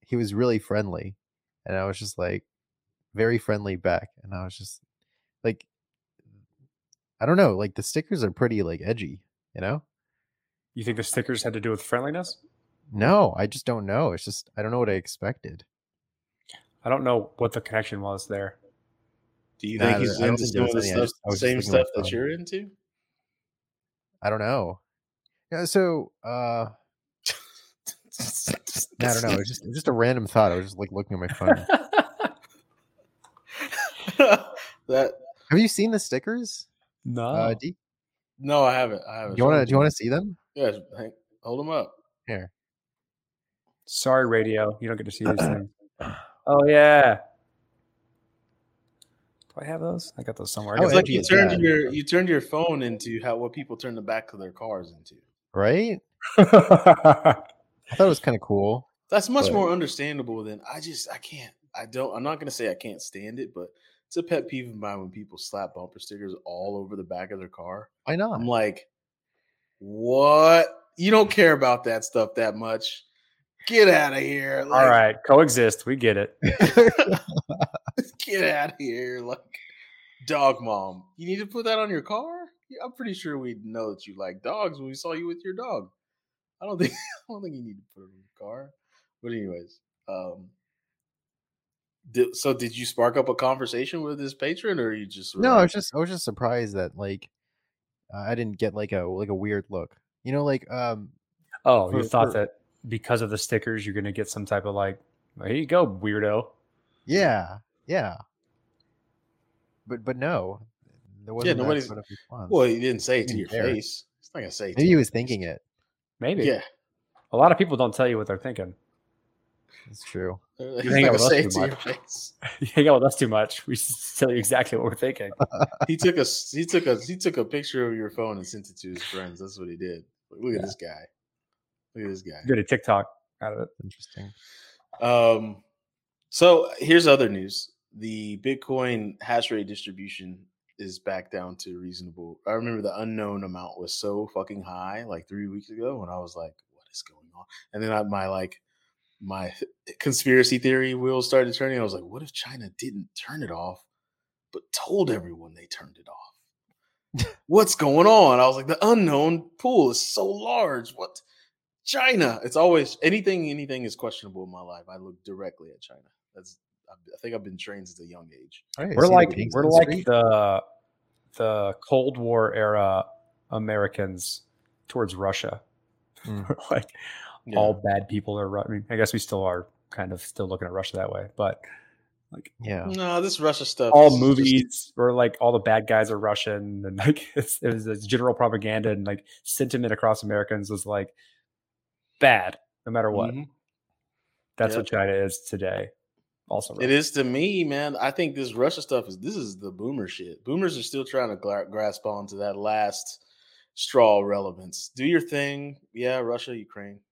he was really friendly, and I was just like, very friendly back. And I was just like, I don't know, like the stickers are pretty like edgy, you know? You think the stickers had to do with friendliness? No, I just don't know. It's just I don't know what I expected. I don't know what the connection was there. Do you nah, think he's into some of the stuff, same stuff that you're into? I don't know. Yeah, so uh I don't know. It's just just a random thought. I was just like looking at my phone. that have you seen the stickers? No. Uh, no, I haven't. I haven't. Do you want to? Do you want to see them? Yeah, hold them up. Here. Sorry, radio. You don't get to see these things. Oh yeah. Do I have those? I got those somewhere. It's like you turned that? your you turned your phone into how what people turn the back of their cars into. Right. I thought it was kind of cool. That's much but... more understandable than I just I can't I don't I'm not gonna say I can't stand it, but it's a pet peeve of mine when people slap bumper stickers all over the back of their car. I know. I'm like, what? You don't care about that stuff that much. Get out of here. Like, all right, coexist. We get it. get out of here. Like dog mom. You need to put that on your car? Yeah, I'm pretty sure we know that you like dogs when we saw you with your dog. I don't think I don't think you need to put it in your car. But anyways, um, did, so did you spark up a conversation with this patron, or you just no? I was just I was just surprised that like uh, I didn't get like a like a weird look. You know, like um. Oh, for, you thought for, that because of the stickers, you're gonna get some type of like, here you go, weirdo. Yeah, yeah. But but no, there wasn't. Yeah, nobody's. Well, he didn't say it to your face. He's not gonna say. Maybe he was thinking it. Maybe. Yeah. A lot of people don't tell you what they're thinking. It's true. You hang out with us too much. you hang out with us too much. We tell you exactly what we're thinking. he took a he took a he took a picture of your phone and sent it to his friends. That's what he did. Look at yeah. this guy. Look at this guy. Good a TikTok out of it. Interesting. Um. So here's other news: the Bitcoin hash rate distribution is back down to reasonable. I remember the unknown amount was so fucking high like three weeks ago when I was like, "What is going on?" And then I, my like my conspiracy theory wheels started turning. I was like, "What if China didn't turn it off, but told everyone they turned it off?" What's going on? I was like, the unknown pool is so large. What? China. It's always anything. Anything is questionable in my life. I look directly at China. That's. I think I've been trained since a young age. Right, We're see the like we're the like street? the the Cold War era Americans towards Russia. Mm. Like Yeah. all bad people are. I mean, I guess we still are kind of still looking at Russia that way, but like yeah. No, this Russia stuff. all is just- movies where like all the bad guys are Russian and like it's, it was it's general propaganda and like sentiment across Americans was like bad no matter what. Mhm. That's Yep. what China is today. Also, It is to me, man. I think this Russia stuff is this is the boomer shit. Boomers are still trying to gra- grasp onto that last straw relevance. Do your thing, yeah. Russia, Ukraine, yeah.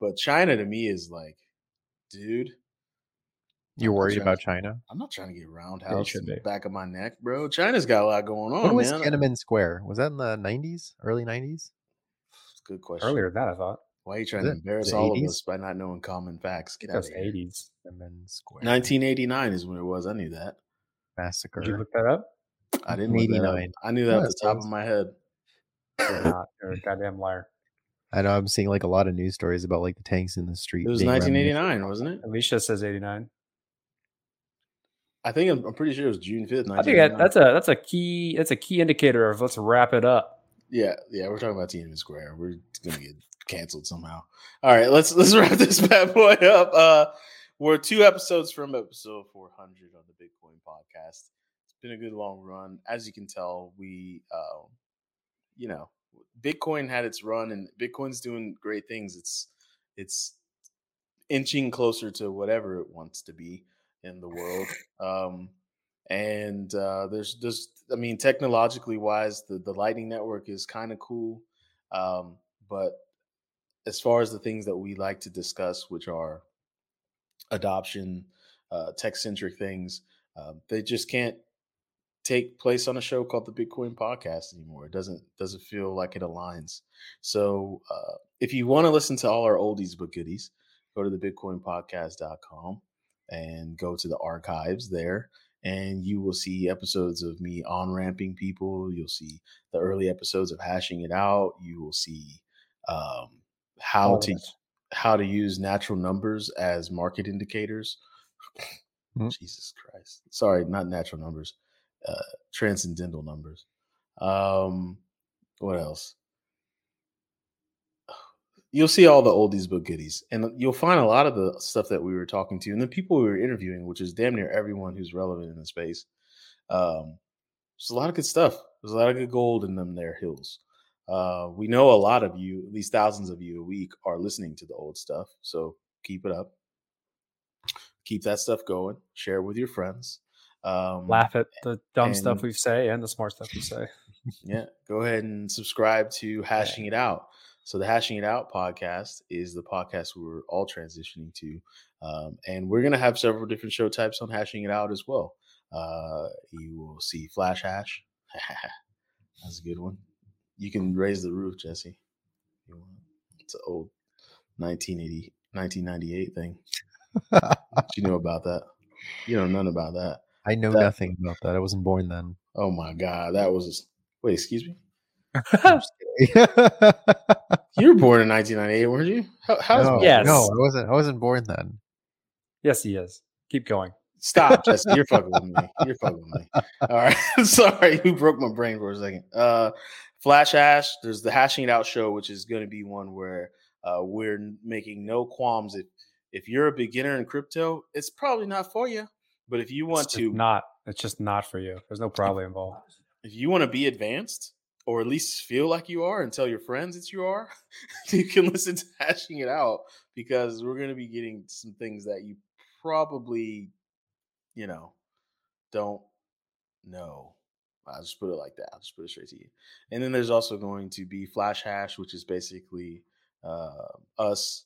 But China to me is like, dude, You're worried about to- China? I'm not trying to get roundhouse Yeah, in the back of my neck, bro. China's got a lot going on, when was man. Tiananmen Square? Was that in the 90s, early 90s? Good question. earlier than that. I thought Why are you trying Was to embarrass all 80s? of us by not knowing common facts? Get out of here. eighties. Tiananmen Square 1989 is when it was. I knew that. massacre. Did you look that up? I didn't look that up. 89. I knew that off the top of my head. You're not. You're a goddamn liar. I know I'm seeing like a lot of news stories about like the tanks in the street. It was being reminiscent 1989, wasn't it? Alicia says eighty nine. I think I'm, I'm pretty sure it was June 5th. I think that, that's a that's a key that's a key indicator of let's wrap it up. yeah, yeah. We're talking about Tiananmen Square. We're gonna get canceled somehow. All right, let's let's wrap this bad boy up. Uh, we're two episodes from episode 400 on the Bitcoin podcast. It's been a good long run. As you can tell, we, uh, you know, Bitcoin had its run, and Bitcoin's doing great things. It's it's inching closer to whatever it wants to be in the world. Um, and uh, there's there's I mean technologically wise, the the Lightning Network is kind of cool, um, but as far as the things that we like to discuss, which are adoption, uh, tech centric things, uh, they just can't take place on a show called the Bitcoin Podcast anymore. It doesn't doesn't feel like it aligns. So uh, if you want to listen to all our oldies but goodies, go to the bitcoinpodcast.com and go to the archives there and you will see episodes of me on ramping people you'll see the early episodes of hashing it out you will see um, how of to how to use natural numbers as market indicators Mhm. jesus christ sorry not natural numbers uh, transcendental numbers. Um what else? You'll see all the oldies but goodies and you'll find a lot of the stuff that we were talking to and the people we were interviewing which is damn near everyone who's relevant in the space. Um there's a lot of good stuff. There's a lot of good gold in them there hills. Uh we know a lot of you at least thousands of you a week are listening to the old stuff so keep it up. Keep that stuff going. Share it with your friends um Laugh at the dumb stuff we say and the smart stuff we say. yeah, go ahead and subscribe to Hashing It Out. So the Hashing It Out podcast is the podcast we're all transitioning to, um, and we're gonna have several different show types on Hashing It Out as well. Uh, you will see Flash Hash. That's a good one. You can raise the roof, Jesse. you want. It's an old 1980, 1998 thing. You know about that? You know none about that. I know That- nothing about that. I wasn't born then. Oh my god, that was. Wait, excuse me. I'm just kidding. You were born in 1998, weren't you? How, how's no, Yes. no, I wasn't. I wasn't born then. yes, he is. Keep going. Stop, Jesse. You're fucking with me. You're fucking with me. All right. Sorry, you broke my brain for a second. Uh, Flash Hash. There's the Hashing It Out show, which is going to be one where uh, we're making no qualms. If if you're a beginner in crypto, it's probably not for you. But if you want to, not. It's just not for you. There's no probably involved. if you want to be advanced, or at least feel like you are, and tell your friends that you are, you can listen to Hashing It Out because we're going to be getting some things that you probably, you know, don't know. I'll just put it like that. I'll just put it straight to you. And then there's also going to be Flash Hash, which is basically uh, us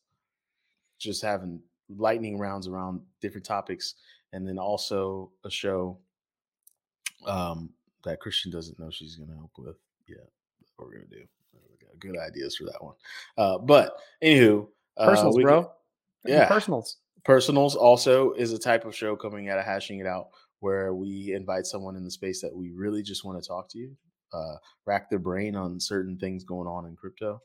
just having lightning rounds around different topics, and then also a show um, that Christian doesn't know she's going to help with. Yeah, what we're going to do. Got good ideas for that one. Uh, but anywho, uh, Personals, we bro. yeah. Personals. Personals also is a type of show coming out of hashing it out where we invite someone in the space that we really just want to talk to you, uh, rack their brain on certain things going on in crypto.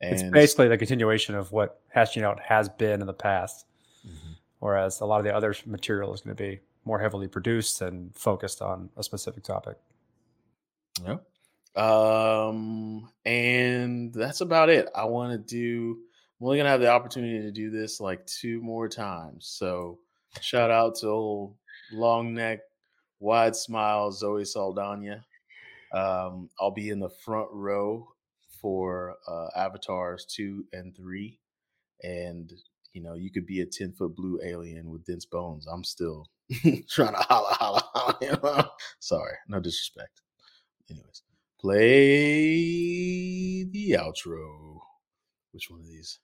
And It's basically the continuation of what hashing it out has been in the past, Mhm. Whereas a lot of the other material is going to be more heavily produced and focused on a specific topic. Yeah. Um, and that's about it. I want to do. I'm only gonna have the opportunity to do this like two more times. So shout out to old long neck, wide smile, Zoe Saldana. Um, I'll be in the front row for uh, avatars two and three, and you know you could be a ten foot blue alien with dense bones. I'm still trying to holla holla holla. Sorry, no disrespect. Anyways, play the outro. Which one of these?